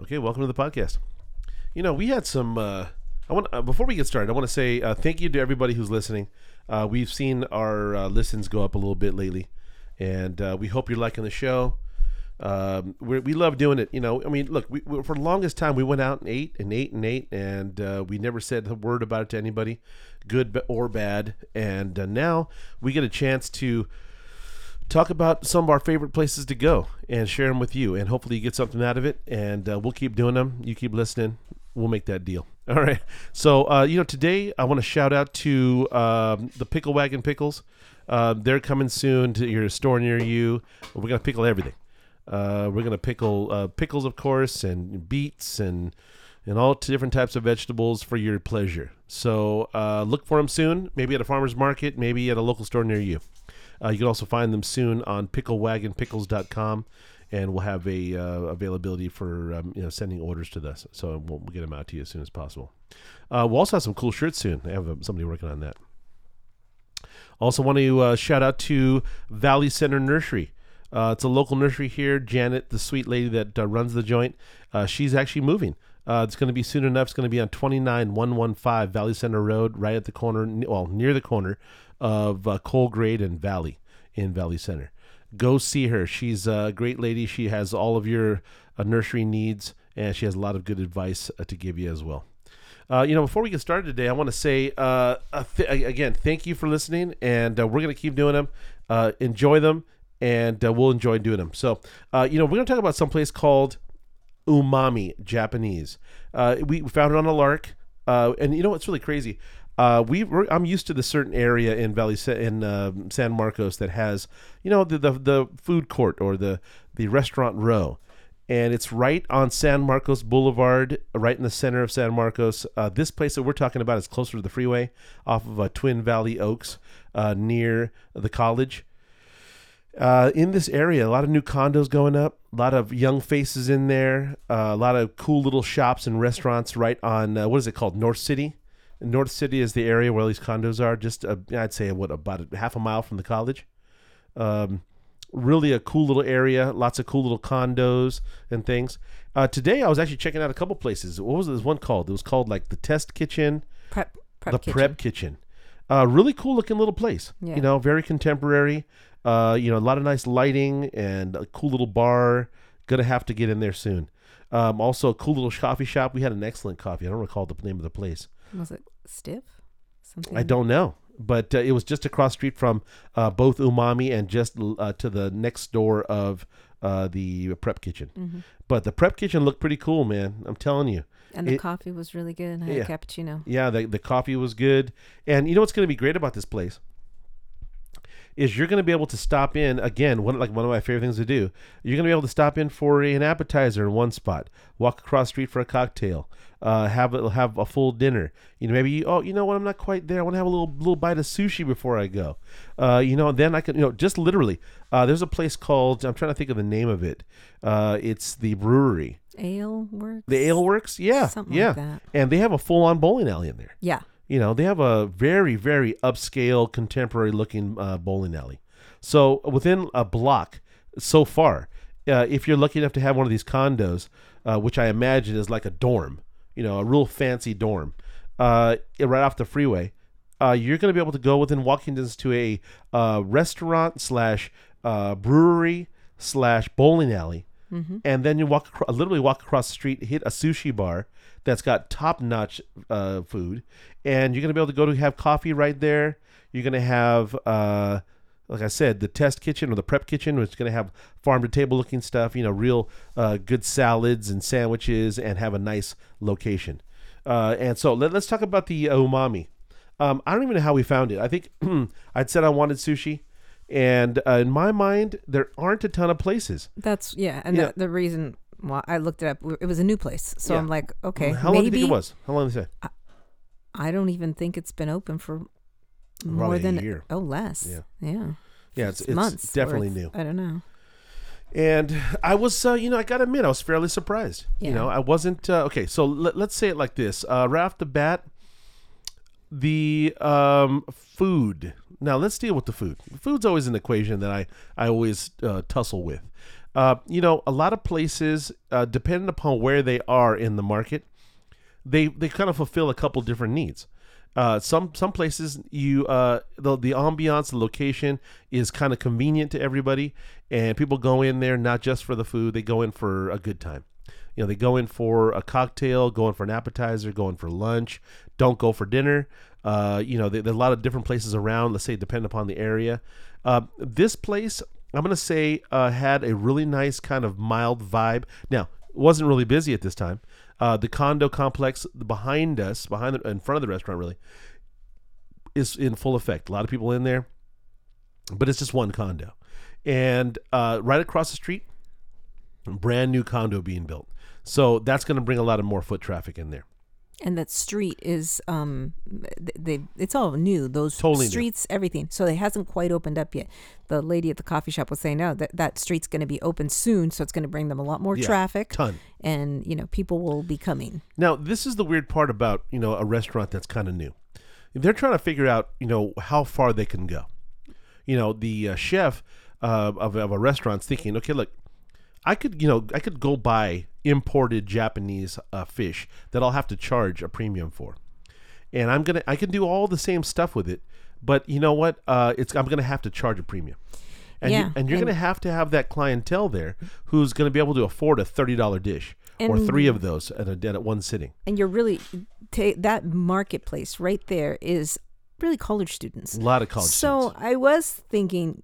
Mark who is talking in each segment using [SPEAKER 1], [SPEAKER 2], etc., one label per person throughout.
[SPEAKER 1] Okay, welcome to the podcast. You know, we had some. Uh, I want uh, before we get started, I want to say uh, thank you to everybody who's listening. Uh, we've seen our uh, listens go up a little bit lately, and uh, we hope you're liking the show. Um, we we love doing it. You know, I mean, look, we, we, for the longest time we went out and ate and ate and ate, and uh, we never said a word about it to anybody, good or bad. And uh, now we get a chance to talk about some of our favorite places to go and share them with you. And hopefully you get something out of it. And uh, we'll keep doing them. You keep listening. We'll make that deal. All right. So, uh, you know, today I want to shout out to um, the Pickle Wagon Pickles. Uh, they're coming soon to your store near you. We're going to pickle everything. Uh, we're going to pickle uh, pickles, of course, and beets and and all different types of vegetables for your pleasure. So uh, look for them soon, maybe at a farmer's market, maybe at a local store near you. Uh, you can also find them soon on picklewagonpickles.com, and we'll have a uh, availability for um, you know sending orders to this. So we'll, we'll get them out to you as soon as possible. Uh, we'll also have some cool shirts soon. I have uh, somebody working on that. Also, want to uh, shout out to Valley Center Nursery. Uh, it's a local nursery here. Janet, the sweet lady that uh, runs the joint, she's actually moving. Uh, it's going to be soon enough. It's going to be on 29115 Valley Center Road, right at the corner, well, near the corner of uh, Cole Grade and Valley in Valley Center. Go see her. She's a great lady. She has all of your uh, nursery needs, and she has a lot of good advice uh, to give you as well. Uh, you know, before we get started today, I want to say uh, th- again, thank you for listening, and uh, we're going to keep doing them. Enjoy them, and we'll enjoy doing them. So, you know, we're going to talk about some place called Umami Japanese. Uh, we found it on a lark, uh, and you know what's really crazy? Uh, we I'm used to the certain area in Valley in um San Marcos that has you know the, the the food court or the the restaurant row, and it's right on San Marcos Boulevard, right in the center of San Marcos. Uh, this place that we're talking about is closer to the freeway, off of uh, Twin Valley Oaks, uh, near the college uh, in this area, a lot of new condos going up, a lot of young faces in there, uh, a lot of cool little shops and restaurants right on uh, what is it called, North City. North City is the area where these condos are. Just I'd say what about a half a mile from the college. Um, really a cool little area, lots of cool little condos and things. Uh, today I was actually checking out a couple places. What was this one called? It was called like the Test Kitchen
[SPEAKER 2] Prep, prep
[SPEAKER 1] the
[SPEAKER 2] kitchen.
[SPEAKER 1] prep kitchen uh, really cool looking little place
[SPEAKER 2] Yeah.
[SPEAKER 1] you know very contemporary uh, you know a lot of nice lighting and a cool little bar gonna have to get in there soon um, also a cool little coffee shop we had an excellent coffee i don't recall the name of the place
[SPEAKER 2] Was it stiff? Something.
[SPEAKER 1] i don't know but uh, it was just across street from uh, both umami and just uh, to the next door of uh, the prep kitchen
[SPEAKER 2] Mhm.
[SPEAKER 1] but the prep kitchen looked pretty cool man i'm telling you
[SPEAKER 2] And the
[SPEAKER 1] It-
[SPEAKER 2] coffee was really good. And I had
[SPEAKER 1] Yeah.
[SPEAKER 2] a cappuccino.
[SPEAKER 1] Yeah, the, the coffee was good. And you know what's going to be great about this place? Is you're going to be able to stop in again. One like one of my favorite things to do. You're going to be able to stop in for an appetizer in one spot, walk across the street for a cocktail, uh, have a, have a full dinner. You know, maybe you, oh, you know what? I'm not quite there. I want to have a little little bite of sushi before I go. Uh, you know, then I can you know just literally. Uh, there's a place called I'm trying to think of the name of it. Uh, it's the brewery,
[SPEAKER 2] Ale works.
[SPEAKER 1] the Ale Works. Yeah,
[SPEAKER 2] Something
[SPEAKER 1] yeah,
[SPEAKER 2] like that.
[SPEAKER 1] and they have a full on bowling alley in there.
[SPEAKER 2] Yeah.
[SPEAKER 1] You know, they have a very, very upscale, contemporary looking uh, bowling alley. So within a block so far, uh, if you're lucky enough to have one of these condos, uh, which I imagine is like a dorm, you know, a real fancy dorm, uh, right off the freeway, uh, you're going to be able to go within walking distance to a uh, restaurant slash brewery slash bowling alley
[SPEAKER 2] Mm-hmm.
[SPEAKER 1] and then you walk across, literally walk across the street, hit a sushi bar that's got top notch uh, food, and you're gonna be able to go to have coffee right there. You're gonna have, uh, like I said, the test kitchen or the prep kitchen, which is gonna have farm to table looking stuff. You know, real uh, good salads and sandwiches, and have a nice location. Uh, and so let, us talk about the uh, umami. Um, I don't even know how we found it. I think I'd said I wanted sushi, and uh, in my mind, there aren't a ton of places.
[SPEAKER 2] That's yeah. And
[SPEAKER 1] Yeah.
[SPEAKER 2] The, the reason why I looked it up, it was a new place. So
[SPEAKER 1] Yeah.
[SPEAKER 2] I'm like, okay,
[SPEAKER 1] How long do you
[SPEAKER 2] maybe
[SPEAKER 1] think it was? How long did you say?
[SPEAKER 2] I don't even think it's been open for more
[SPEAKER 1] Probably a
[SPEAKER 2] than
[SPEAKER 1] year.
[SPEAKER 2] oh less.
[SPEAKER 1] Yeah.
[SPEAKER 2] Yeah.
[SPEAKER 1] Yeah, it's, it's
[SPEAKER 2] months.
[SPEAKER 1] definitely
[SPEAKER 2] worth.
[SPEAKER 1] new.
[SPEAKER 2] I don't know.
[SPEAKER 1] And I was, uh, you know, I got to admit, I was fairly surprised. You
[SPEAKER 2] Yeah.
[SPEAKER 1] know, I wasn't, uh, okay, so let, let's say it like this. Uh, right off the bat, the um, food. Now, let's deal with the food. Food's always an equation that I, I always uh, tussle with. Uh, you know, a lot of places, uh, depending upon where they are in the market, they they kind of fulfill a couple different needs. Uh, some some places you uh, the the ambiance, the location is kind of convenient to everybody, and people go in there not just for the food; they go in for a good time. You know, they go in for a cocktail, go in for an appetizer, go in for lunch. Don't go for dinner. Uh, you know, there, there's a lot of different places around. Let's say, depend upon the area. Uh, this place, I'm gonna say, uh, had a really nice kind of mild vibe. Now, it wasn't really busy at this time. Uh, the condo complex behind us, behind the, in front of the restaurant, really, is in full effect. A lot of people in there, but it's just one condo, and uh, right across the street, brand new condo being built. So that's going to bring a lot of more foot traffic in there.
[SPEAKER 2] And that street is um they it's all new. Those
[SPEAKER 1] Totally new.
[SPEAKER 2] streets, everything. So it hasn't quite opened up yet. The lady at the coffee shop was saying, no, that that street's going to be open soon, so it's going to bring them a lot more
[SPEAKER 1] Yeah,
[SPEAKER 2] traffic,
[SPEAKER 1] ton.
[SPEAKER 2] and you know people will be coming.
[SPEAKER 1] Now, this is the weird part about you know a restaurant that's kind of new. They're trying to figure out you know how far they can go. You know, the uh, chef uh, of, of a restaurant's thinking, okay, look, I could you know I could go buy imported Japanese uh, fish that I'll have to charge a premium for, and I'm gonna I can do all the same stuff with it, but you know what? Uh, it's I'm gonna have to charge a premium. And, you,
[SPEAKER 2] Yeah,
[SPEAKER 1] and you're
[SPEAKER 2] and-
[SPEAKER 1] going to have to have that clientele there who's going to be able to afford a $30 dish or three of those at, a, at one sitting.
[SPEAKER 2] And you're really ta- that marketplace right there is really college students.
[SPEAKER 1] A lot of college
[SPEAKER 2] so
[SPEAKER 1] students.
[SPEAKER 2] I was thinking,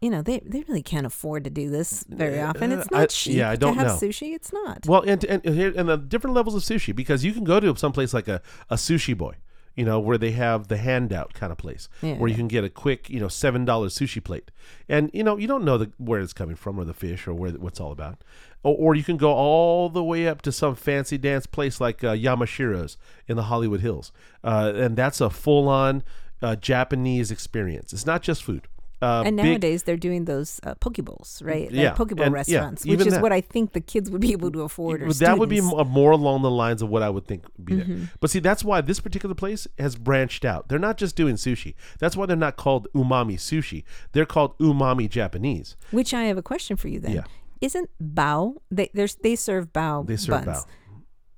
[SPEAKER 2] you know, they they really can't afford to do this very often. It's
[SPEAKER 1] Uh, I-
[SPEAKER 2] not cheap
[SPEAKER 1] yeah, I don't
[SPEAKER 2] to have
[SPEAKER 1] know.
[SPEAKER 2] sushi. It's not.
[SPEAKER 1] Well, and and and, here, and the different levels of sushi because you can go to some place like a, a sushi boy, you know, where they have the handout kind of place where you
[SPEAKER 2] Yeah.
[SPEAKER 1] can get a quick, you know, seven dollar sushi plate, and you know you don't know the, where it's coming from or the fish or where what's all about, or, or you can go all the way up to some fancy dance place like uh, Yamashiro's in the Hollywood Hills, uh, and that's a full on uh, Japanese experience. It's not just food. Uh,
[SPEAKER 2] and
[SPEAKER 1] big-
[SPEAKER 2] nowadays they're doing those uh, poke bowls, right?
[SPEAKER 1] Yeah,
[SPEAKER 2] Like poke bowl
[SPEAKER 1] and- yeah,
[SPEAKER 2] restaurants, which is
[SPEAKER 1] that.
[SPEAKER 2] what I think the kids would be able to afford. Or
[SPEAKER 1] that would be more along the lines of what I would think would be
[SPEAKER 2] Mm-hmm.
[SPEAKER 1] there. But see, that's why this particular place has branched out. They're not just doing sushi. That's why they're not called umami sushi. They're called umami Japanese.
[SPEAKER 2] Which I have a question for you then.
[SPEAKER 1] Yeah.
[SPEAKER 2] Isn't bao? They there's they serve bao.
[SPEAKER 1] They serve
[SPEAKER 2] buns.
[SPEAKER 1] bao.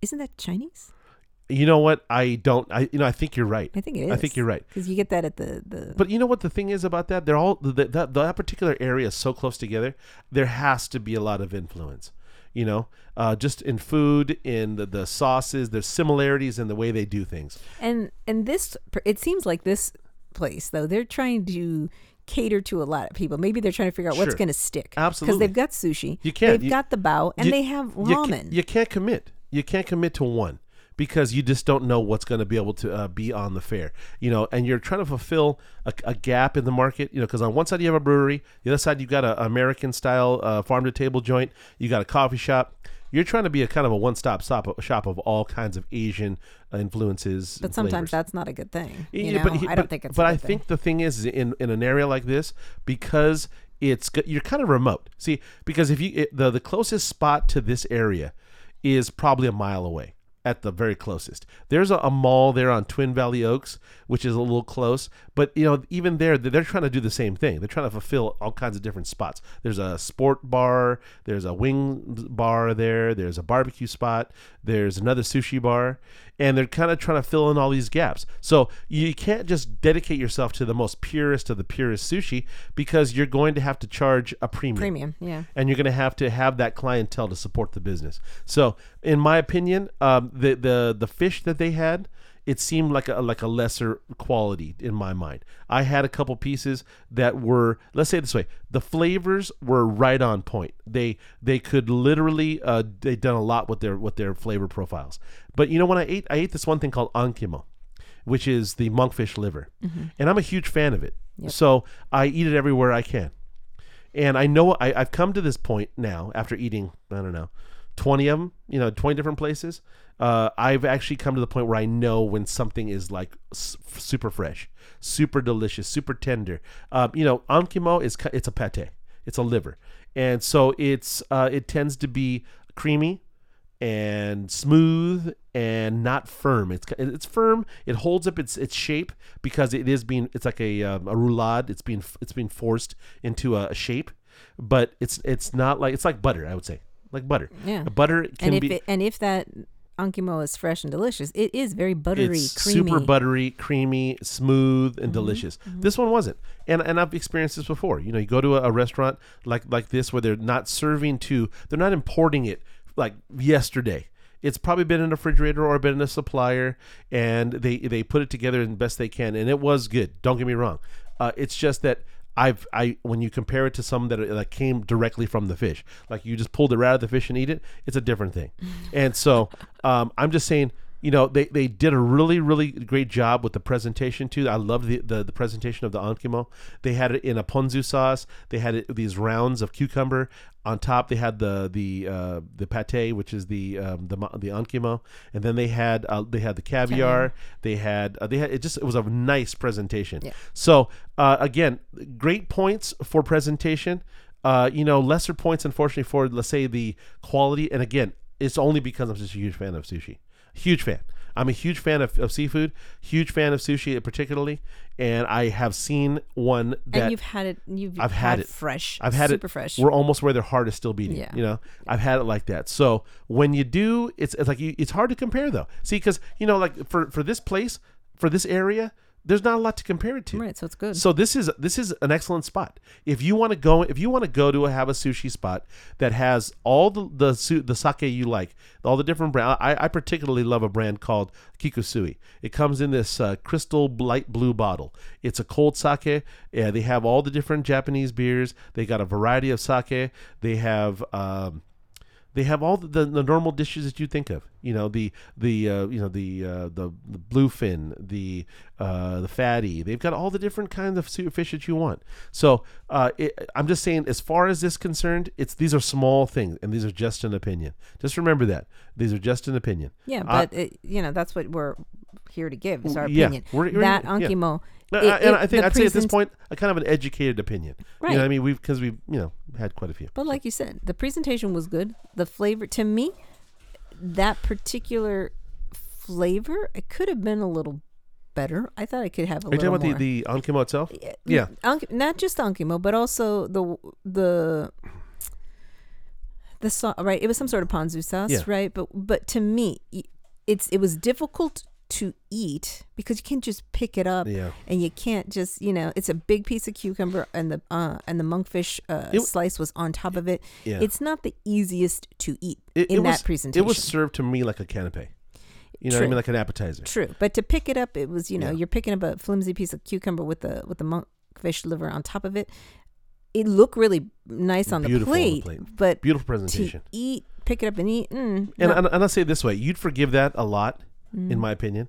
[SPEAKER 2] Isn't that Chinese?
[SPEAKER 1] You know what? I don't. I you know I think you're right.
[SPEAKER 2] I think it is.
[SPEAKER 1] I think you're right.
[SPEAKER 2] because you get that at the the.
[SPEAKER 1] But you know what the thing is about that? They're all the, that that particular area is so close together. There has to be a lot of influence. You know, uh, just in food, in the, the sauces, there's similarities in the way they do things.
[SPEAKER 2] and and this it seems like this place though they're trying to cater to a lot of people. Maybe they're trying to figure out what's
[SPEAKER 1] Sure.
[SPEAKER 2] going to stick.
[SPEAKER 1] Absolutely.
[SPEAKER 2] Because they've got sushi.
[SPEAKER 1] You can't.
[SPEAKER 2] They've
[SPEAKER 1] You-
[SPEAKER 2] got the bao, and
[SPEAKER 1] you-
[SPEAKER 2] they have
[SPEAKER 1] you ca-
[SPEAKER 2] ramen.
[SPEAKER 1] You, can't commit. You can't commit to one because you just don't know what's going to be able to uh, be on the fair. You know, and you're trying to fulfill a, a gap in the market. You know, because on one side you have a brewery, the other side you've got an American style uh, farm to table joint. You got a coffee shop. You're trying to be a kind of a one stop shop shop of all kinds of Asian influences.
[SPEAKER 2] but sometimes
[SPEAKER 1] flavors.
[SPEAKER 2] that's not a good thing. You
[SPEAKER 1] Yeah,
[SPEAKER 2] know?
[SPEAKER 1] he-
[SPEAKER 2] I don't think it's.
[SPEAKER 1] But I
[SPEAKER 2] good
[SPEAKER 1] think
[SPEAKER 2] thing.
[SPEAKER 1] the thing is, is in in an area like this, because it's you're kind of remote. See, because if you it, the the closest spot to this area is probably a mile away at the very closest. There's a, a mall there on Twin Valley Oaks, which is a little close, but you know even there they're trying to do the same thing. They're trying to fulfill all kinds of different spots. There's a sport bar, there's a wing bar there, there's a barbecue spot, there's another sushi bar, and they're kind of trying to fill in all these gaps. So you can't just dedicate yourself to the most purest of the purest sushi because you're going to have to charge a premium
[SPEAKER 2] premium. Yeah.
[SPEAKER 1] and you're going to have to have that clientele to support the business. So, in my opinion, um, the the the fish that they had, it seemed like a like a lesser quality in my mind. I had a couple pieces that were, let's say it this way, the flavors were right on point. They they could literally uh, they done a lot with their with their flavor profiles. But you know when I ate I ate this one thing called ankimo, which is the monkfish liver, and I'm a huge fan of it.
[SPEAKER 2] Yep.
[SPEAKER 1] So I eat it everywhere I can. And I know I, I've come to this point now after eating, I don't know, 20 of them, you know, 20 different places. Uh, I've actually come to the point where I know when something is like super fresh, super delicious, super tender. Um, you know, ankimo is it's a pate, it's a liver, and so it's uh, it tends to be creamy and smooth and not firm. It's it's firm. It holds up its its shape because it is being it's like a um, a roulade. It's being it's being forced into a, a shape. but it's it's not like it's like butter. I would say like butter.
[SPEAKER 2] Yeah.
[SPEAKER 1] butter can
[SPEAKER 2] and if
[SPEAKER 1] be.
[SPEAKER 2] it, and if that ankimo is fresh and delicious, it is very buttery,
[SPEAKER 1] it's
[SPEAKER 2] creamy. Mm-hmm.
[SPEAKER 1] super buttery, creamy, smooth, and delicious. This one wasn't, and and I've experienced this before. You know, you go to a, a restaurant like like this where they're not serving to, they're not importing it like yesterday. It's probably been in a refrigerator or been in a supplier, and they they put it together as best they can, and it was good. Don't get me wrong. Uh, it's just that I've I when you compare it to some that are, that came directly from the fish, like you just pulled it right out of the fish and eat it, it's a different thing. and so um, I'm just saying, you know, they, they did a really really great job with the presentation too. I love the, the the presentation of the ankimo. They had it in a ponzu sauce. They had it these rounds of cucumber on top. They had the the uh, the pate, which is the um, the the ankimo, and then they had uh, they had the caviar. They had uh, they had it just it was a nice presentation.
[SPEAKER 2] Yeah.
[SPEAKER 1] So uh, again, great points for presentation. Uh, you know, lesser points unfortunately for let's say the quality. And again, it's only because I'm just a huge fan of sushi. Huge fan. I'm a huge fan of, of seafood. Huge fan of sushi particularly, and I have seen one that
[SPEAKER 2] and you've had it. You've
[SPEAKER 1] I've had it.
[SPEAKER 2] fresh.
[SPEAKER 1] I've had it
[SPEAKER 2] super
[SPEAKER 1] it.
[SPEAKER 2] fresh.
[SPEAKER 1] We're almost where their heart is still beating.
[SPEAKER 2] Yeah.
[SPEAKER 1] You know, I've had it like that. So when you do, it's, it's like you, it's hard to compare though. See, because you know, like for for this place, for this area, there's not a lot to compare it to.
[SPEAKER 2] right, so it's good.
[SPEAKER 1] So this is this is an excellent spot. If you want to go, if you want to go to a, have a sushi spot that has all the the su- the sake you like, all the different brand. I, I particularly love a brand called Kikusui. It comes in this uh, crystal light blue bottle. It's a cold sake. Yeah, they have all the different Japanese beers. They got a variety of sake. They have. Um, they have all the, the normal dishes that you think of. You know the the uh, you know the uh, the the bluefin, the uh, the fatty. They've got all the different kinds of fish that you want. So uh, it, I'm just saying, as far as this concerned, it's these are small things, and these are just an opinion. Just remember that these are just an opinion.
[SPEAKER 2] yeah, but it, you know that's what we're here to give is our
[SPEAKER 1] Yeah,
[SPEAKER 2] opinion.
[SPEAKER 1] we're- we're-
[SPEAKER 2] that
[SPEAKER 1] yeah.
[SPEAKER 2] ankimo.
[SPEAKER 1] Uh,
[SPEAKER 2] it-
[SPEAKER 1] and I think I'd say at this point, a kind of an educated opinion. You
[SPEAKER 2] Right.
[SPEAKER 1] know what I mean? We've because we've you know had quite a few.
[SPEAKER 2] But like you said, the presentation was good. The flavor to me, that particular flavor, it could have been a little better. I thought I could have a
[SPEAKER 1] Are you talking
[SPEAKER 2] little
[SPEAKER 1] about the the ankimo itself?
[SPEAKER 2] Yeah,
[SPEAKER 1] Yeah.
[SPEAKER 2] Not just ankimo, but also the the the sauce. Right, it was some sort of ponzu sauce,
[SPEAKER 1] Yeah.
[SPEAKER 2] right? But but to me, it's it was difficult to eat because you can't just pick it up
[SPEAKER 1] Yeah.
[SPEAKER 2] and you can't just you know it's a big piece of cucumber and the uh and the monkfish uh,
[SPEAKER 1] It-
[SPEAKER 2] slice was on top of it
[SPEAKER 1] Yeah.
[SPEAKER 2] it's not the easiest to eat
[SPEAKER 1] It,
[SPEAKER 2] in
[SPEAKER 1] it
[SPEAKER 2] that
[SPEAKER 1] was,
[SPEAKER 2] presentation
[SPEAKER 1] It was served to me like a canapé. You know what I mean? Like an appetizer.
[SPEAKER 2] True, but to pick it up, it was you know
[SPEAKER 1] Yeah.
[SPEAKER 2] you're picking up a flimsy piece of cucumber with the with the monkfish liver on top of it. It looked really nice on the,
[SPEAKER 1] Beautiful on the
[SPEAKER 2] plate,
[SPEAKER 1] plate.
[SPEAKER 2] but
[SPEAKER 1] Beautiful
[SPEAKER 2] to
[SPEAKER 1] presentation.
[SPEAKER 2] eat, pick it up and eat. Mm,
[SPEAKER 1] And,
[SPEAKER 2] no.
[SPEAKER 1] and, and I'll say it this way you'd forgive that a lot,
[SPEAKER 2] Mm.
[SPEAKER 1] in my opinion,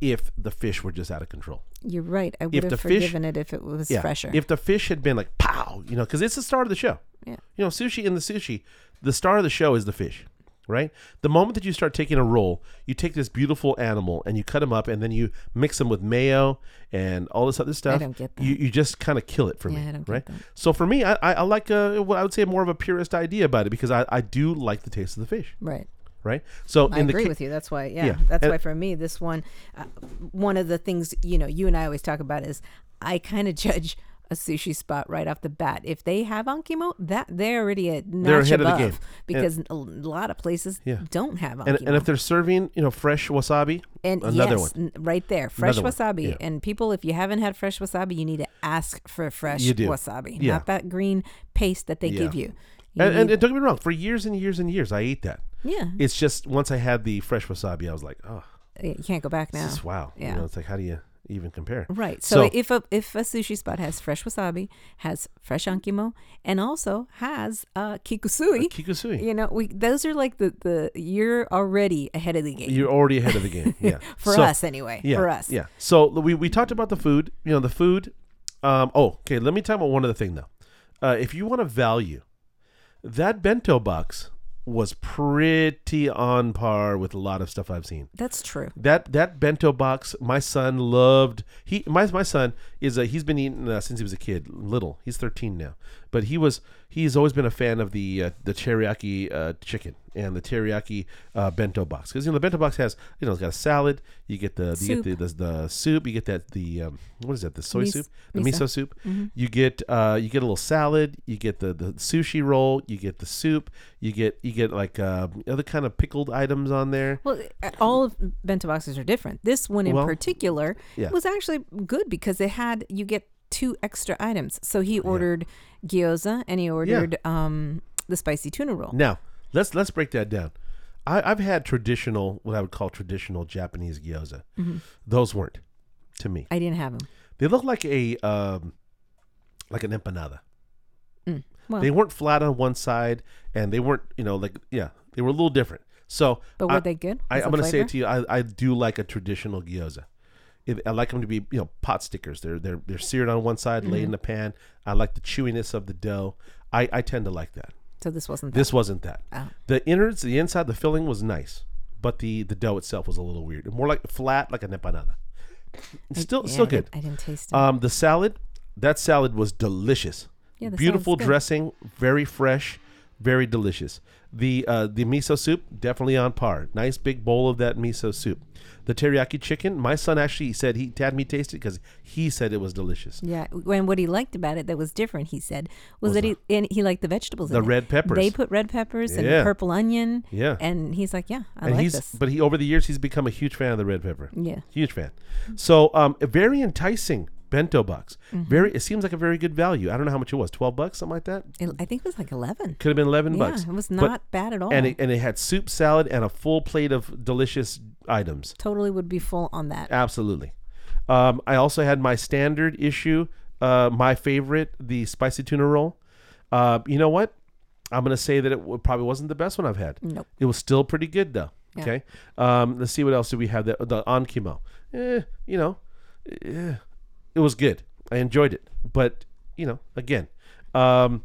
[SPEAKER 1] if the fish were just out of control.
[SPEAKER 2] you're right. I
[SPEAKER 1] if
[SPEAKER 2] would
[SPEAKER 1] the
[SPEAKER 2] have
[SPEAKER 1] fish-
[SPEAKER 2] forgiven it if it was
[SPEAKER 1] Yeah.
[SPEAKER 2] fresher.
[SPEAKER 1] If the fish had been like, pow, you know, because it's the start of the show.
[SPEAKER 2] Yeah.
[SPEAKER 1] You know, sushi in the sushi, the star of the show is the fish, right? The moment that you start taking a roll, you take this beautiful animal and you cut them up and then you mix them with mayo and all this other stuff.
[SPEAKER 2] I don't get that.
[SPEAKER 1] You, you just kind of kill it for me,
[SPEAKER 2] Yeah, I don't get
[SPEAKER 1] right? So for me, I, I, I like a, what I would say more of a purist idea about it because I, I do like the taste of the fish,
[SPEAKER 2] right.
[SPEAKER 1] Right? So
[SPEAKER 2] I
[SPEAKER 1] in
[SPEAKER 2] agree
[SPEAKER 1] ca-
[SPEAKER 2] with you. That's why, yeah,
[SPEAKER 1] Yeah.
[SPEAKER 2] that's
[SPEAKER 1] And-
[SPEAKER 2] why for me, this one, uh, one of the things you know, you and I always talk about is I kind of judge a sushi spot right off the bat. If they have ankimo, that they're already a notch
[SPEAKER 1] They're ahead of the
[SPEAKER 2] above
[SPEAKER 1] game.
[SPEAKER 2] because a lot of places
[SPEAKER 1] Yeah.
[SPEAKER 2] don't have ankimo.
[SPEAKER 1] and, and if they're serving, you know, fresh wasabi,
[SPEAKER 2] And
[SPEAKER 1] another
[SPEAKER 2] yes,
[SPEAKER 1] one.
[SPEAKER 2] right there, fresh
[SPEAKER 1] Another
[SPEAKER 2] wasabi.
[SPEAKER 1] yeah.
[SPEAKER 2] And people, if you haven't had fresh wasabi, you need to ask for fresh wasabi,
[SPEAKER 1] Yeah.
[SPEAKER 2] not that green paste that they give you. You
[SPEAKER 1] And, and,
[SPEAKER 2] need-
[SPEAKER 1] and don't get me wrong, for years and years and years, I ate that.
[SPEAKER 2] Yeah,
[SPEAKER 1] It's just once I had the fresh wasabi, I was like, oh,
[SPEAKER 2] you can't go back now.
[SPEAKER 1] this is wow.
[SPEAKER 2] Yeah.
[SPEAKER 1] You know, it's like, how do you even compare?
[SPEAKER 2] Right. So,
[SPEAKER 1] So-
[SPEAKER 2] if a if a sushi spot has fresh wasabi, has fresh ankimo, and also has uh, kikusui,
[SPEAKER 1] Kikusui.
[SPEAKER 2] you know, we those are like the the you're already ahead of the game
[SPEAKER 1] You're already ahead of the game. Yeah.
[SPEAKER 2] for
[SPEAKER 1] So-
[SPEAKER 2] us anyway.
[SPEAKER 1] Yeah.
[SPEAKER 2] For us.
[SPEAKER 1] Yeah. So we, we talked about the food. You know, the food. Um, oh, okay. Let me talk about one other thing though. Uh, if you want to value, that bento box was pretty on par with a lot of stuff I've seen.
[SPEAKER 2] That's true.
[SPEAKER 1] That that bento box, my son loved. He my my son is a, he's been eating uh, since he was a kid, little. He's 13 now, but he was he's always been a fan of the uh, the teriyaki uh, chicken and the teriyaki uh, bento box because you know the bento box has you know it's got a salad. You get the you
[SPEAKER 2] Soup.
[SPEAKER 1] get the, the the soup. You get that the um, what is that the soy
[SPEAKER 2] Mis-
[SPEAKER 1] soup the
[SPEAKER 2] miso.
[SPEAKER 1] miso, soup.
[SPEAKER 2] Mm-hmm.
[SPEAKER 1] You get uh, you get a little salad. You get the, the sushi roll. You get the soup. You get you get like uh, other kind of pickled items on there.
[SPEAKER 2] Well, uh, all of bento boxes are different. This one in
[SPEAKER 1] Well,
[SPEAKER 2] particular
[SPEAKER 1] yeah.
[SPEAKER 2] was actually good because it had you get two extra items. So he ordered gyoza and he ordered um, the spicy tuna roll.
[SPEAKER 1] Now let's let's break that down. I, I've had traditional what I would call traditional Japanese gyoza.
[SPEAKER 2] Mm-hmm.
[SPEAKER 1] Those weren't to me.
[SPEAKER 2] I didn't have them.
[SPEAKER 1] They look like a um, like an empanada.
[SPEAKER 2] Mm. Well,
[SPEAKER 1] They weren't flat on one side, and they weren't you know like yeah they were a little different. So
[SPEAKER 2] but were
[SPEAKER 1] I,
[SPEAKER 2] they good?
[SPEAKER 1] I,
[SPEAKER 2] as a
[SPEAKER 1] I'm going to say it to you. I, I do like a traditional gyoza. It, I like them to be you know pot stickers. They're they're they're seared on one side, laid in
[SPEAKER 2] Mm-hmm.
[SPEAKER 1] the pan. I like the chewiness of the dough. I, I tend to like that.
[SPEAKER 2] So this wasn't that.
[SPEAKER 1] This wasn't that.
[SPEAKER 2] Oh.
[SPEAKER 1] The innards, the inside, the filling was nice, but the the dough itself was a little weird. More like flat, like an empanada. Still
[SPEAKER 2] Yeah,
[SPEAKER 1] still
[SPEAKER 2] I didn't-
[SPEAKER 1] good.
[SPEAKER 2] I didn't taste it.
[SPEAKER 1] Um, the salad, that salad was delicious.
[SPEAKER 2] Yeah,
[SPEAKER 1] Beautiful
[SPEAKER 2] good.
[SPEAKER 1] dressing, very fresh, very delicious. The uh, the miso soup definitely on par. Nice big bowl of that miso soup. The teriyaki chicken, my son actually said he had me taste it because he said it was delicious.
[SPEAKER 2] yeah, when what he liked about it that was different, he said, was that he and he liked the vegetables.
[SPEAKER 1] The
[SPEAKER 2] in it.
[SPEAKER 1] red peppers.
[SPEAKER 2] They put red peppers and purple onion.
[SPEAKER 1] Yeah.
[SPEAKER 2] and he's like, yeah, I
[SPEAKER 1] and
[SPEAKER 2] like
[SPEAKER 1] he's
[SPEAKER 2] this.
[SPEAKER 1] but he over the years he's become a huge fan of the red pepper.
[SPEAKER 2] yeah,
[SPEAKER 1] Huge fan. So um, very enticing bento box.
[SPEAKER 2] Mm-hmm.
[SPEAKER 1] Very. It seems like a very good value. I don't know how much it was. Twelve bucks, something like that.
[SPEAKER 2] It- I think it was like eleven.
[SPEAKER 1] Could have been eleven
[SPEAKER 2] Yeah,
[SPEAKER 1] bucks.
[SPEAKER 2] it was
[SPEAKER 1] But-
[SPEAKER 2] not bad at all.
[SPEAKER 1] and it, and it had soup, salad, and a full plate of delicious items.
[SPEAKER 2] totally would be full on that.
[SPEAKER 1] Absolutely. Um, I also had my standard issue, uh, my favorite, the spicy tuna roll. Uh, you know what? I'm gonna say that it w- probably wasn't the best one I've had.
[SPEAKER 2] Nope.
[SPEAKER 1] It was still pretty good though.
[SPEAKER 2] Yeah.
[SPEAKER 1] Okay. Um, let's see what else do we have. The the ankimo. Eh, you know, eh, it was good. I enjoyed it, but you know, again, um,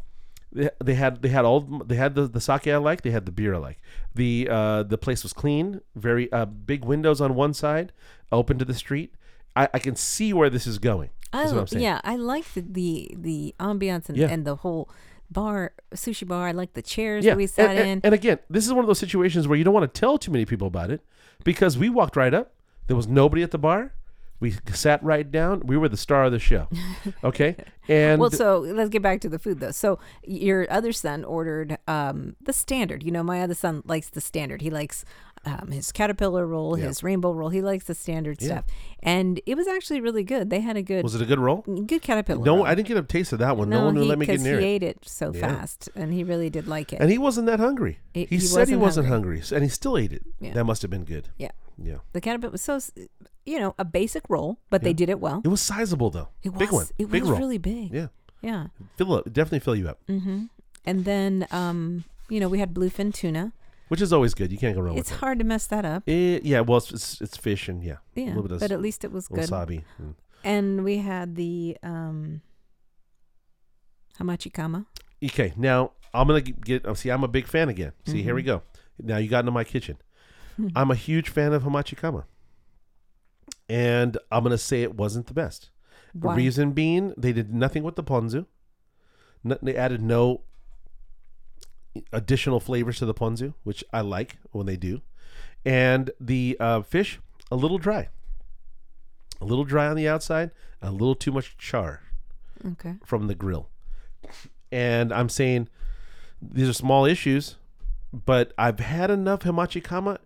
[SPEAKER 1] they, they had they had all they had the, the sake I like. They had the beer I like. The uh, the place was clean. Very uh, big windows on one side, open to the street. I, I can see where this is going.
[SPEAKER 2] I,
[SPEAKER 1] Is what I'm saying.
[SPEAKER 2] yeah, I like the the, the ambiance and,
[SPEAKER 1] Yeah.
[SPEAKER 2] and the whole bar sushi bar. I like the chairs
[SPEAKER 1] Yeah,
[SPEAKER 2] that we sat
[SPEAKER 1] and, and-
[SPEAKER 2] in.
[SPEAKER 1] and again, this is one of those situations where you don't want to tell too many people about it because we walked right up. There was nobody at the bar. We sat right down. We were the star of the show. Okay, and
[SPEAKER 2] well, so let's get back to the food though. So your other son ordered um, the standard. You know, my other son likes the standard. He likes um, his caterpillar roll, his rainbow roll. He likes the standard stuff, and it was actually really good. They had a good
[SPEAKER 1] was it a good roll?
[SPEAKER 2] good caterpillar.
[SPEAKER 1] No,
[SPEAKER 2] roll.
[SPEAKER 1] I didn't get a taste of that one. No,
[SPEAKER 2] no,
[SPEAKER 1] one would
[SPEAKER 2] he,
[SPEAKER 1] let me get near
[SPEAKER 2] he ate it so
[SPEAKER 1] Yeah.
[SPEAKER 2] fast, and he really did like it.
[SPEAKER 1] And he wasn't that hungry.
[SPEAKER 2] He-
[SPEAKER 1] He,
[SPEAKER 2] he
[SPEAKER 1] said he
[SPEAKER 2] wasn't
[SPEAKER 1] wasn't
[SPEAKER 2] hungry.
[SPEAKER 1] hungry, and he still ate it.
[SPEAKER 2] Yeah.
[SPEAKER 1] That must have been good.
[SPEAKER 2] yeah,
[SPEAKER 1] Yeah,
[SPEAKER 2] the caterpillar was so, you know, a basic roll, but they did it well.
[SPEAKER 1] it was sizable though.
[SPEAKER 2] It was
[SPEAKER 1] big one,
[SPEAKER 2] It
[SPEAKER 1] big
[SPEAKER 2] was
[SPEAKER 1] roll.
[SPEAKER 2] really big.
[SPEAKER 1] Yeah,
[SPEAKER 2] Yeah.
[SPEAKER 1] fill up, definitely fill you up,
[SPEAKER 2] Mm-hmm. And then, um, you know, we had bluefin tuna.
[SPEAKER 1] which is always good. You can't go wrong
[SPEAKER 2] It's
[SPEAKER 1] with
[SPEAKER 2] hard to mess that up.
[SPEAKER 1] that. Eh, yeah, well, it's, it's it's fish and yeah, a
[SPEAKER 2] Yeah,
[SPEAKER 1] little bit of
[SPEAKER 2] but at least it was good.
[SPEAKER 1] wasabi. Mm.
[SPEAKER 2] And we had the um, hamachikama.
[SPEAKER 1] Okay, now I'm gonna get. oh, See, I'm a big fan again. See, here we
[SPEAKER 2] Mhm.
[SPEAKER 1] go. Now you got into my kitchen. I'm a huge fan of hamachikama, and I'm gonna say it wasn't the best.
[SPEAKER 2] Why?
[SPEAKER 1] reason being, they did nothing with the ponzu. No, they added no additional flavors to the ponzu, which I like when they do. And the uh, fish, a little dry. A little dry on the outside, a little too much char
[SPEAKER 2] Okay.
[SPEAKER 1] from the grill. And I'm saying these are small issues, but I've had enough hamachikama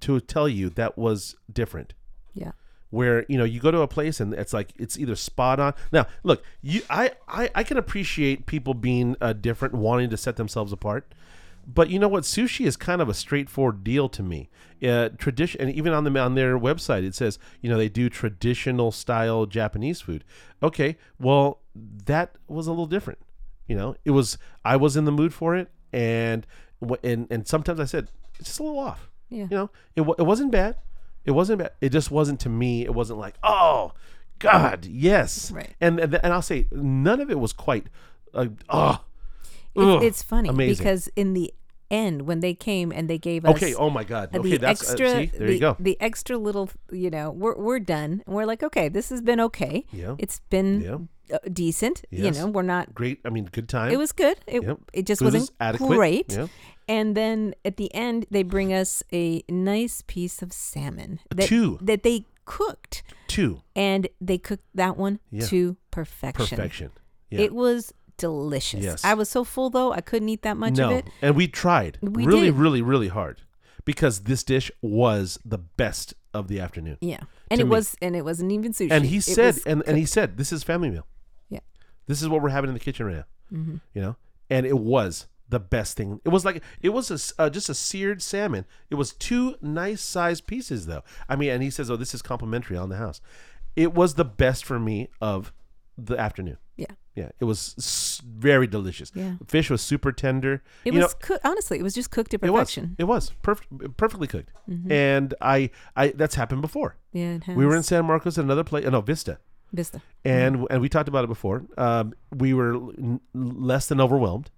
[SPEAKER 1] to tell you that was different
[SPEAKER 2] Yeah.
[SPEAKER 1] Where you know you go to a place and it's like it's either spot on. Now look you i i, I can appreciate people being uh, different wanting to set themselves apart but you know what? Sushi is kind of a straightforward deal to me. Uh, tradition and even on the on their website it says you know they do traditional style japanese food. Okay well that was a little different. You know it was i was in the mood for it and and and sometimes i said it's just a little off.
[SPEAKER 2] Yeah.
[SPEAKER 1] you know, it, it wasn't bad. It wasn't bad. It just wasn't to me. It wasn't like, oh, God, yes.
[SPEAKER 2] Right.
[SPEAKER 1] And and, and I'll say none of it was quite, uh, oh,
[SPEAKER 2] It's, it's funny
[SPEAKER 1] amazing.
[SPEAKER 2] because in the end, when they came and they gave us
[SPEAKER 1] okay. Oh my God.
[SPEAKER 2] uh,
[SPEAKER 1] Okay,
[SPEAKER 2] the
[SPEAKER 1] that's
[SPEAKER 2] extra,
[SPEAKER 1] uh, see. There
[SPEAKER 2] the,
[SPEAKER 1] you go.
[SPEAKER 2] the extra little, you know, we're we're done. And we're like, okay, this has been okay.
[SPEAKER 1] Yeah.
[SPEAKER 2] It's been
[SPEAKER 1] Yeah.
[SPEAKER 2] uh, decent. You know, we're not.
[SPEAKER 1] Great. I mean, good time.
[SPEAKER 2] It was good. It
[SPEAKER 1] Yep.
[SPEAKER 2] it just
[SPEAKER 1] Food
[SPEAKER 2] wasn't
[SPEAKER 1] adequate.
[SPEAKER 2] great.
[SPEAKER 1] Yeah.
[SPEAKER 2] And then at the end, they bring us a nice piece of salmon that,
[SPEAKER 1] Two.
[SPEAKER 2] that they cooked,
[SPEAKER 1] Two.
[SPEAKER 2] and they cooked that one
[SPEAKER 1] Yeah.
[SPEAKER 2] to perfection.
[SPEAKER 1] Perfection. Yeah.
[SPEAKER 2] It was delicious.
[SPEAKER 1] Yes.
[SPEAKER 2] I was so full though, I couldn't eat that much
[SPEAKER 1] no.
[SPEAKER 2] of it.
[SPEAKER 1] And we tried
[SPEAKER 2] We
[SPEAKER 1] really,
[SPEAKER 2] did.
[SPEAKER 1] really, really hard because this dish was the best of the afternoon.
[SPEAKER 2] Yeah, and it
[SPEAKER 1] me.
[SPEAKER 2] was, and it wasn't even sushi.
[SPEAKER 1] And he said, and, and he said, this is family meal.
[SPEAKER 2] Yeah.
[SPEAKER 1] This is what we're having in the kitchen right now.
[SPEAKER 2] Mm-hmm.
[SPEAKER 1] You know, and it was the best thing. It was like it was a uh, just a seared salmon. It was two nice sized pieces though. I mean, and he says, "Oh, this is complimentary on the house." It was the best for me of the afternoon.
[SPEAKER 2] Yeah.
[SPEAKER 1] Yeah, it was very delicious.
[SPEAKER 2] Yeah.
[SPEAKER 1] Fish was super tender.
[SPEAKER 2] It
[SPEAKER 1] you
[SPEAKER 2] was
[SPEAKER 1] know,
[SPEAKER 2] honestly, it was just cooked to
[SPEAKER 1] it was.
[SPEAKER 2] perfection.
[SPEAKER 1] It was perf- perfectly cooked.
[SPEAKER 2] Mm-hmm.
[SPEAKER 1] And I, I that's happened before.
[SPEAKER 2] yeah, it has.
[SPEAKER 1] We were in San Marcos at another place. No, Vista
[SPEAKER 2] Vista.
[SPEAKER 1] and and we talked about it before. Um, we were l- less than overwhelmed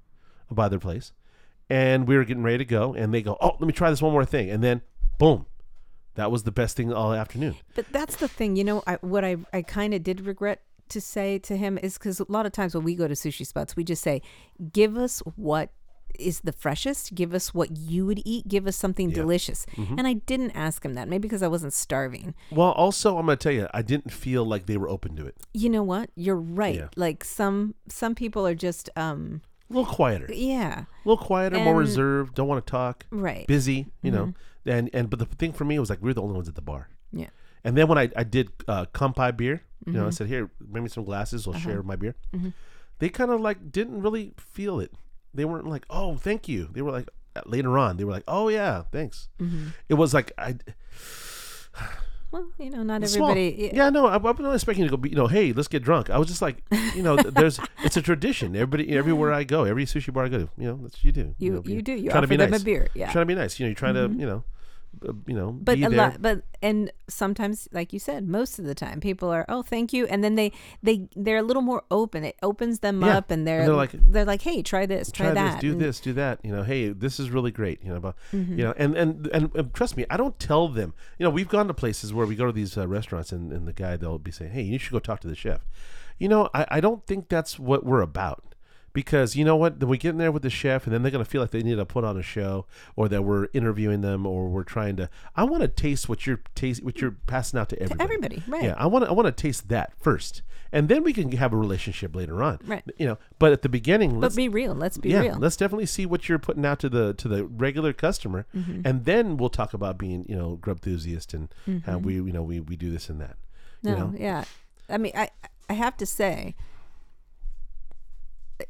[SPEAKER 1] by their place, and we were getting ready to go. And they go, "Oh, let me try this one more thing," and then, boom, that was the best thing all afternoon.
[SPEAKER 2] But that's the thing, you know. I, what I I kind of did regret to say to him is because a lot of times when we go to sushi spots, we just say, "Give us what." Is the freshest? Give us what you would eat. Give us something delicious.
[SPEAKER 1] Mm-hmm.
[SPEAKER 2] And I didn't ask him that, maybe because I wasn't starving.
[SPEAKER 1] Well, also, I'm gonna tell you, I didn't feel like they were open to it.
[SPEAKER 2] You know what? You're right.
[SPEAKER 1] Yeah.
[SPEAKER 2] Like some some people are just um
[SPEAKER 1] A little quieter,
[SPEAKER 2] Yeah.
[SPEAKER 1] a little quieter, more reserved. Don't want to talk.
[SPEAKER 2] right
[SPEAKER 1] Busy, you know. And and but the thing for me was like we were the only ones at the bar.
[SPEAKER 2] yeah
[SPEAKER 1] And then when I, I did uh, kampai beer, you
[SPEAKER 2] Mm-hmm.
[SPEAKER 1] know, I said, here, bring me some glasses.
[SPEAKER 2] Uh-huh.
[SPEAKER 1] I'll share my beer. They kind of like didn't really feel it. They weren't like, oh, thank you. They were like, uh, later on, they were like, oh, yeah, thanks.
[SPEAKER 2] Mm-hmm.
[SPEAKER 1] It was like, I,
[SPEAKER 2] well you know not
[SPEAKER 1] small.
[SPEAKER 2] everybody
[SPEAKER 1] Yeah, no, I, I'm not expecting you to go, be, you know, hey, let's get drunk. I was just like, you know, there's, it's a tradition. Everybody, everywhere I go, every sushi bar I go to, you know, that's what you do.
[SPEAKER 2] you
[SPEAKER 1] know,
[SPEAKER 2] you do you offer
[SPEAKER 1] be
[SPEAKER 2] them
[SPEAKER 1] nice.
[SPEAKER 2] a beer yeah Mm-hmm.
[SPEAKER 1] Trying to be nice. You know, you're trying to, you know, you know,
[SPEAKER 2] but a
[SPEAKER 1] there.
[SPEAKER 2] lot but and sometimes like you said most of the time people are oh thank you and then they they they're a little more open it opens them
[SPEAKER 1] Yeah.
[SPEAKER 2] up and they're,
[SPEAKER 1] And they're like-
[SPEAKER 2] they're like hey try this try,
[SPEAKER 1] try
[SPEAKER 2] that
[SPEAKER 1] this, do
[SPEAKER 2] and-
[SPEAKER 1] this, do that. You know, hey, this is really great. You know, but
[SPEAKER 2] Mm-hmm.
[SPEAKER 1] you know, and, and and and trust me, I don't tell them. You know, we've gone to places where we go to these uh, restaurants, and, and the guy they'll be saying, "Hey, you should go talk to the chef." You know, I, I don't think that's what we're about. Because you know what, then we get in there with the chef, and then they're gonna feel like they need to put on a show, or that we're interviewing them, or we're trying to. I want to taste what you're taste, what you're passing out to everybody.
[SPEAKER 2] everybody, right.
[SPEAKER 1] Yeah, I want to. I want to taste that first, and then we can have a relationship later on.
[SPEAKER 2] Right.
[SPEAKER 1] You know, but at the beginning, let's
[SPEAKER 2] be real let's be
[SPEAKER 1] yeah,
[SPEAKER 2] real
[SPEAKER 1] let's definitely see what you're putting out to the to the regular customer,
[SPEAKER 2] Mm-hmm.
[SPEAKER 1] and then we'll talk about being you know grub enthusiast and how we you know we we do this and that.
[SPEAKER 2] Mm-hmm. no
[SPEAKER 1] you know?
[SPEAKER 2] yeah i mean i i have to say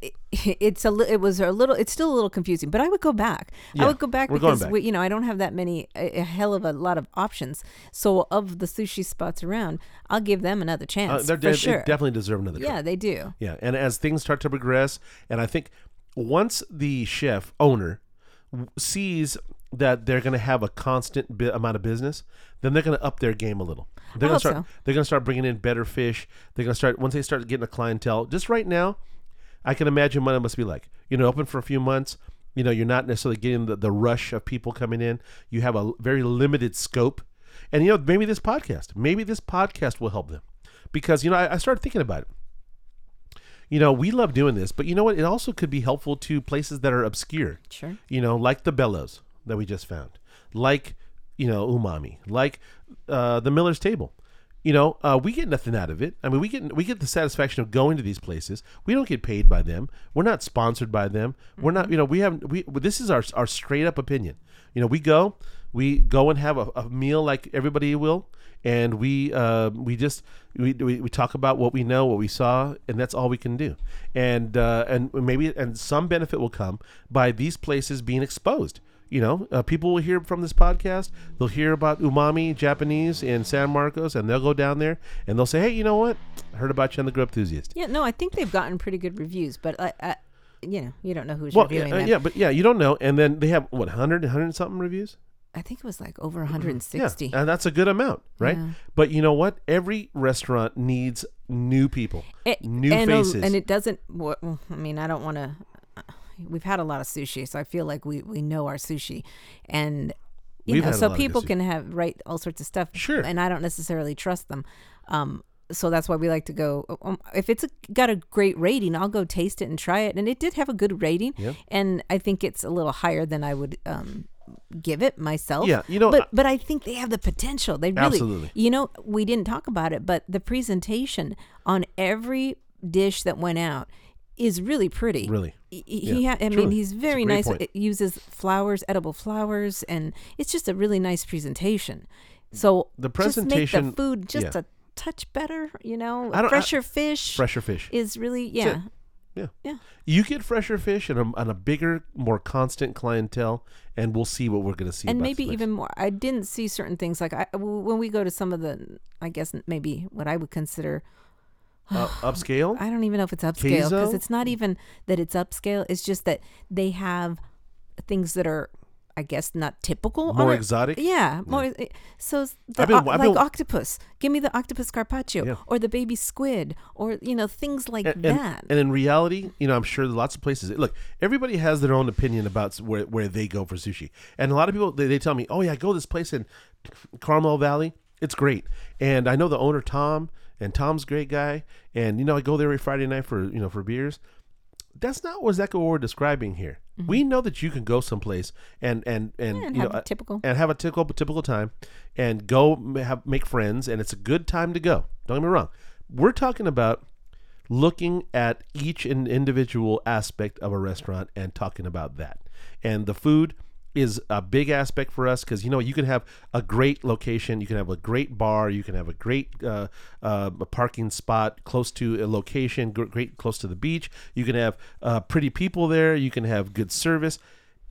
[SPEAKER 2] it, it's a it was a little it's still a little confusing but i would go back i would go back because
[SPEAKER 1] back.
[SPEAKER 2] We, you know i don't have that many a, a hell of a lot of options so of the sushi spots around i'll give them another
[SPEAKER 1] Uh,
[SPEAKER 2] chance
[SPEAKER 1] they're
[SPEAKER 2] for
[SPEAKER 1] de-
[SPEAKER 2] sure
[SPEAKER 1] they definitely deserve another.
[SPEAKER 2] yeah
[SPEAKER 1] try.
[SPEAKER 2] they do
[SPEAKER 1] yeah, and as things start to progress, and I think once the chef owner w- sees that they're going to have a constant bi- amount of business, then they're going to up their game a little. They're going to start.
[SPEAKER 2] so.
[SPEAKER 1] They're going to start bringing in better fish. They're going to start once they start getting a clientele. Just right now, I can imagine what it must be like. You know, open for a few months. You know, you're not necessarily getting the, the rush of people coming in. You have a very limited scope. And, you know, maybe this podcast, maybe this podcast will help them. Because, you know, I, I started thinking about it. You know, we love doing this, but you know what? It also could be helpful to places that are obscure.
[SPEAKER 2] Sure.
[SPEAKER 1] You know, like the Bellows that we just found, like, you know, Umami, like uh, the Miller's Table. You know, uh, we get nothing out of it. I mean, we get we get the satisfaction of going to these places. We don't get paid by them. We're not sponsored by them. We're not. You know, we have we. This is our our straight up opinion. You know, we go, we go and have a, a meal like everybody will, and we uh, we just we, we, we talk about what we know, what we saw, and that's all we can do. And uh, and maybe and some benefit will come by these places being exposed. You know, uh, people will hear from this podcast. They'll hear about umami Japanese in San Marcos, and they'll go down there and they'll say, "Hey, you know what? I heard about you on the Grub Enthusiast."
[SPEAKER 2] Yeah, no, I think they've gotten pretty good reviews, but I, I you know, you don't know who's
[SPEAKER 1] Well, yeah,
[SPEAKER 2] reviewing
[SPEAKER 1] uh,
[SPEAKER 2] them.
[SPEAKER 1] yeah, but yeah, you don't know. And then they have what 100, 100 something reviews.
[SPEAKER 2] I think it was like over
[SPEAKER 1] Yeah,
[SPEAKER 2] 160.
[SPEAKER 1] and that's a good amount, right?
[SPEAKER 2] Yeah.
[SPEAKER 1] But you know what? Every restaurant needs new people,
[SPEAKER 2] It-
[SPEAKER 1] new
[SPEAKER 2] and,
[SPEAKER 1] faces.
[SPEAKER 2] and it doesn't. Well, I mean, I don't want to. We've had a lot of sushi, so I feel like we we know our sushi, and you
[SPEAKER 1] We've
[SPEAKER 2] know, so
[SPEAKER 1] lot of good
[SPEAKER 2] people can have write all sorts of stuff.
[SPEAKER 1] Sure.
[SPEAKER 2] and I don't necessarily trust them. Um, so that's why we like to go. Um, if it's a, got a great rating, I'll go taste it and try it. And it did have a good rating,
[SPEAKER 1] Yeah.
[SPEAKER 2] and I think it's a little higher than I would um, give it myself.
[SPEAKER 1] Yeah, you know,
[SPEAKER 2] but
[SPEAKER 1] I-
[SPEAKER 2] but I think they have the potential. They really,
[SPEAKER 1] Absolutely.
[SPEAKER 2] You know, we didn't talk about it, but the presentation on every dish that went out is really pretty.
[SPEAKER 1] Really.
[SPEAKER 2] He, he
[SPEAKER 1] Yeah,
[SPEAKER 2] ha- I mean, he's very nice.
[SPEAKER 1] point.
[SPEAKER 2] It uses flowers, edible flowers, and it's just a really nice presentation. So
[SPEAKER 1] The
[SPEAKER 2] just make
[SPEAKER 1] presentation-
[SPEAKER 2] the food just
[SPEAKER 1] yeah.
[SPEAKER 2] a touch better. You know,
[SPEAKER 1] I don't- I-
[SPEAKER 2] fresher fish
[SPEAKER 1] Fresher fish.
[SPEAKER 2] is really yeah.
[SPEAKER 1] Yeah.
[SPEAKER 2] Yeah.
[SPEAKER 1] You get fresher fish and a, and a bigger, more constant clientele, and we'll see what we're going to see.
[SPEAKER 2] and maybe even more. I didn't see certain things like I when we go to some of the, I guess maybe what I would consider.
[SPEAKER 1] Uh, upscale.
[SPEAKER 2] I don't even know if it's upscale because it's not even that it's upscale. It's just that they have things that are, I guess, not typical.
[SPEAKER 1] More
[SPEAKER 2] it.
[SPEAKER 1] exotic?
[SPEAKER 2] Yeah, more. So the,
[SPEAKER 1] been-
[SPEAKER 2] o- like octopus. Give me the octopus carpaccio
[SPEAKER 1] Yeah.
[SPEAKER 2] or the baby squid or you know things like
[SPEAKER 1] and,
[SPEAKER 2] that.
[SPEAKER 1] and, and in reality, you know, I'm sure lots of places. Look, everybody has their own opinion about where, where they go for sushi, and a lot of people they, they tell me, "Oh yeah, I go to this place in Carmel Valley. It's great." And I know the owner Tom, and Tom's a great guy, and you know I go there every Friday night for you know for beers. That's not exactly what we're describing here. We know that you can go someplace and and and,
[SPEAKER 2] Mm-hmm. and
[SPEAKER 1] you
[SPEAKER 2] have
[SPEAKER 1] know
[SPEAKER 2] a typical.
[SPEAKER 1] and have a typical typical time and go have make friends and it's a good time to go don't get me wrong we're talking about looking at each and individual aspect of a restaurant and talking about that and the food is a big aspect for us because you know you can have a great location you can have a great bar you can have a great uh, uh, a parking spot close to a location great close to the beach. You can have uh, pretty people there you can have good service.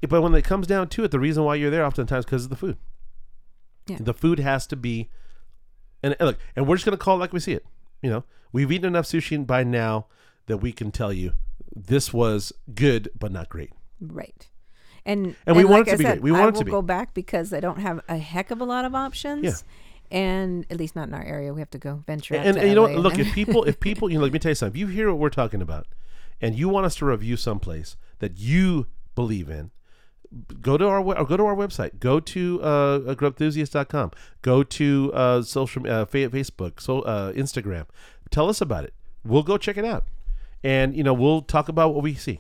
[SPEAKER 1] But when it comes down to it the reason why you're there oftentimes because of the food.
[SPEAKER 2] Yeah.
[SPEAKER 1] the food has to be and and look and we're just going to call it like we see it you know? We've eaten enough sushi by now that we can tell you this was good but not great.
[SPEAKER 2] Right. And
[SPEAKER 1] And we want
[SPEAKER 2] like
[SPEAKER 1] it to
[SPEAKER 2] I
[SPEAKER 1] be
[SPEAKER 2] said,
[SPEAKER 1] great. We
[SPEAKER 2] I
[SPEAKER 1] want it
[SPEAKER 2] will
[SPEAKER 1] to be.
[SPEAKER 2] go back because I don't have a heck of a lot of options.
[SPEAKER 1] Yeah.
[SPEAKER 2] And at least not in our area. We have to go venture out
[SPEAKER 1] and, and you know what? Look, if people, if people, you know, let me tell you something. If you hear what we're talking about, and you want us to review someplace that you believe in, go to our or go to our website. Go to uh, grubenthusiast.com. Go to uh, social uh, Facebook, so uh, Instagram. Tell us about it. We'll go check it out, and you know, we'll talk about what we see.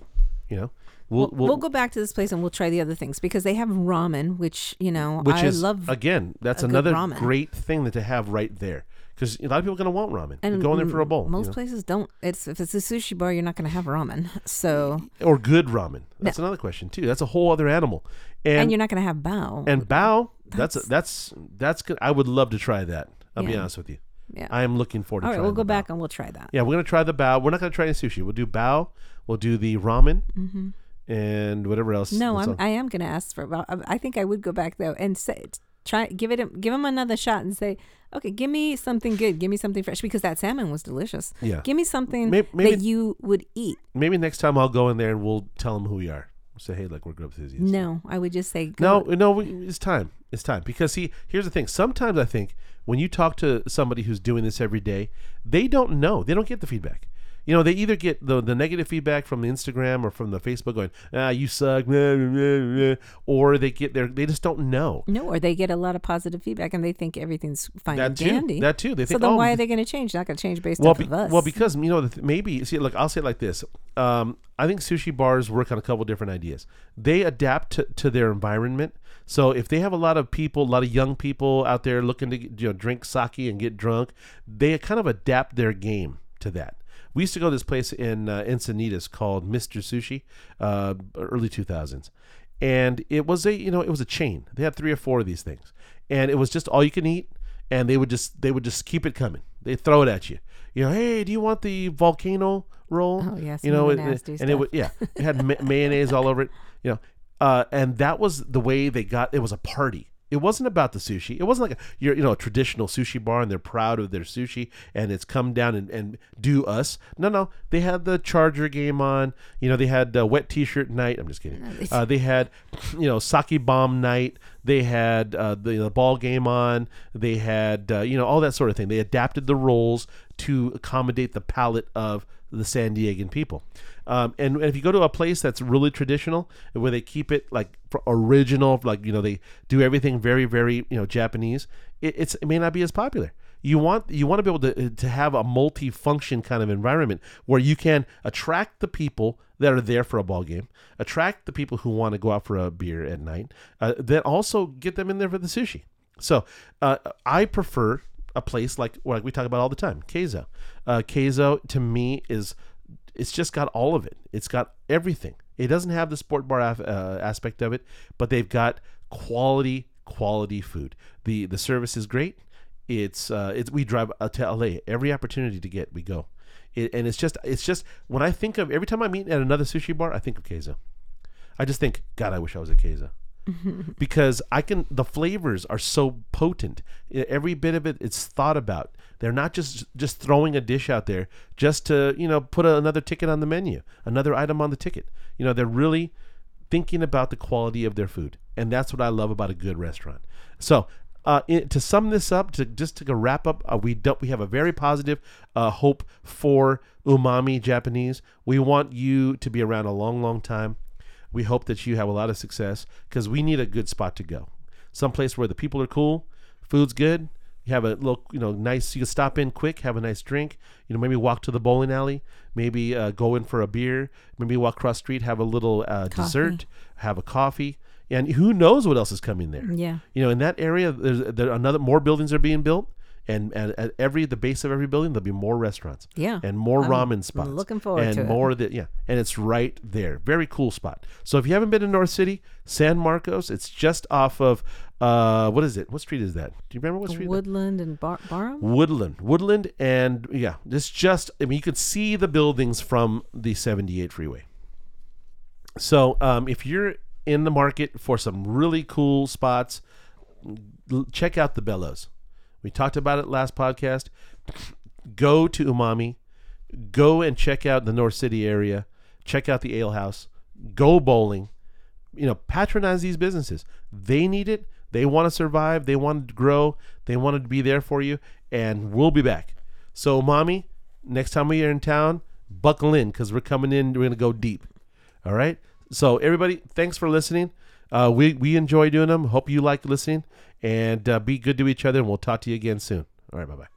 [SPEAKER 1] You know, we'll
[SPEAKER 2] we'll, we'll go back to this place and we'll try the other things because they have ramen, which you know
[SPEAKER 1] which
[SPEAKER 2] I
[SPEAKER 1] is
[SPEAKER 2] love.
[SPEAKER 1] again that's another
[SPEAKER 2] ramen.
[SPEAKER 1] great thing that to have right there because a lot of people are going to want ramen
[SPEAKER 2] and
[SPEAKER 1] and go in there for a bowl you
[SPEAKER 2] Most
[SPEAKER 1] know?
[SPEAKER 2] places don't. It's if it's a sushi bar, you're not going to have ramen. So
[SPEAKER 1] or good ramen that's another question too that's a whole other animal and
[SPEAKER 2] and, you're not going to have bao.
[SPEAKER 1] and bao that's that's that's good i would love to try that i'll be honest with you
[SPEAKER 2] yeah.
[SPEAKER 1] i am looking forward to
[SPEAKER 2] All right, we'll go back
[SPEAKER 1] bao.
[SPEAKER 2] and we'll try that.
[SPEAKER 1] yeah we're going to try the bao we're not going to try any sushi we'll do bao we'll do the ramen mm-hmm. And whatever else.
[SPEAKER 2] No, I'm.
[SPEAKER 1] on-
[SPEAKER 2] I am going to ask for. Well, I think I would go back though and say, try give it, give him another shot and say, okay, give me something good, give me something fresh because that salmon was delicious.
[SPEAKER 1] Yeah.
[SPEAKER 2] give me something
[SPEAKER 1] May- maybe-
[SPEAKER 2] that you would eat.
[SPEAKER 1] maybe next time i'll go in there and we'll tell them who we are we'll say hey look we're grub enthusiasts
[SPEAKER 2] No, I would just say go.
[SPEAKER 1] No, no, we- it's time. It's time because see, here's the thing. Sometimes I think when you talk to somebody who's doing this every day, they don't know. They don't get the feedback. You know, they either get the the negative feedback from the Instagram or from the Facebook going, "Ah, you suck," blah, blah, blah, blah," or they get their they just don't know.
[SPEAKER 2] No, or they get a lot of positive feedback and they think everything's fine
[SPEAKER 1] That
[SPEAKER 2] and
[SPEAKER 1] too.
[SPEAKER 2] dandy.
[SPEAKER 1] That too. They
[SPEAKER 2] so
[SPEAKER 1] think,
[SPEAKER 2] then
[SPEAKER 1] "Oh,
[SPEAKER 2] why are they going to change? They're not going to change based
[SPEAKER 1] well,
[SPEAKER 2] off
[SPEAKER 1] be-
[SPEAKER 2] of us.
[SPEAKER 1] well, because you know, maybe see, look, I'll say it like this. Um, I think sushi bars work on a couple different ideas. They adapt to, to their environment. So if they have a lot of people, a lot of young people out there looking to you know drink sake and get drunk, they kind of adapt their game to that. We used to go to this place in uh, Encinitas called Mr. Sushi, uh, early 2000s, and it was a you know it was a chain. They had three or four of these things, and it was just all you can eat, and they would just they would just keep it coming. They throw it at you. You know, hey, do you want the volcano roll?
[SPEAKER 2] Oh, yeah,
[SPEAKER 1] you know, it- it- and it
[SPEAKER 2] stuff.
[SPEAKER 1] would yeah, it had ma- mayonnaise all over it. You know, uh, and that was the way they got. It was a party. It wasn't about the sushi. It wasn't like a you're, you know a traditional sushi bar and they're proud of their sushi and it's come down and, and do us. No, no, they had the Charger game on. You know, they had uh, wet T-shirt night. I'm just kidding.
[SPEAKER 2] they-
[SPEAKER 1] Uh, they had you know sake bomb night. They had uh, the, the ball game on. They had uh, you know all that sort of thing. They adapted the roles to accommodate the palate of the San Diegan people. Um, and, and if you go to a place that's really traditional, where they keep it like original, like you know they do everything very very you know Japanese, it, it's it may not be as popular. you want you want to be able to to have a multi-function kind of environment where you can attract the people that are there for a ball game, attract the people who want to go out for a beer at night, uh, then also get them in there for the sushi. So uh, I prefer a place like like we talk about all the time, Keizo. Uh, Keizo to me is it's just got all of it. It's got everything. It doesn't have the sport bar af- uh, aspect of it, but they've got quality quality food. the The service is great. It's uh, it's we drive to LA every opportunity to get we go, it, and it's just it's just when I think of every time I meet at another sushi bar, I think of Keizo. I just think, God, I wish I was at Keizo. Because I can the flavors are so potent. Every bit of it it's thought about. They're not just just throwing a dish out there just to, you know, put a, another ticket on the menu, another item on the ticket. You know, they're really thinking about the quality of their food. And that's what I love about a good restaurant. So, uh, to sum this up, to just to wrap up, uh, we don't, we have a very positive uh, hope for umami Japanese. We want you to be around a long, long time. We hope that you have a lot of success because we need a good spot to go. Someplace where the people are cool, food's good, you have a little, you know, nice. You can stop in quick, have a nice drink. You know, maybe walk to the bowling alley, maybe uh, go in for a beer, maybe walk across street, have a little uh, dessert, have a coffee, and who knows what else is coming there?
[SPEAKER 2] Yeah,
[SPEAKER 1] you know, in that area, there's there another more buildings are being built and, and at every the base of every building there'll be more restaurants
[SPEAKER 2] yeah
[SPEAKER 1] and more I'm ramen spots
[SPEAKER 2] looking forward
[SPEAKER 1] and
[SPEAKER 2] to
[SPEAKER 1] more
[SPEAKER 2] it.
[SPEAKER 1] that yeah and it's right there. Very cool spot. So if you haven't been to north city san marcos it's just off of uh what is it? What street is that? Do you remember what street
[SPEAKER 2] woodland and Bar- barham?
[SPEAKER 1] Woodland. Woodland and yeah it's just i mean you could see the buildings from the 78 freeway. So um if you're in the market for some really cool spots check out the bellows we talked about it last podcast. Go to Umami. Go and check out the North City area. Check out the Ale House. Go bowling. You know, patronize these businesses. They need it. They want to survive. They want to grow. They want to be there for you. And we'll be back. So, Umami, next time we are in town, buckle in because we're coming in. We're going to go deep. All right. So, everybody, thanks for listening. Uh, we, we enjoy doing them. Hope you like listening and uh, be good to each other. And we'll talk to you again soon. All right. Bye bye.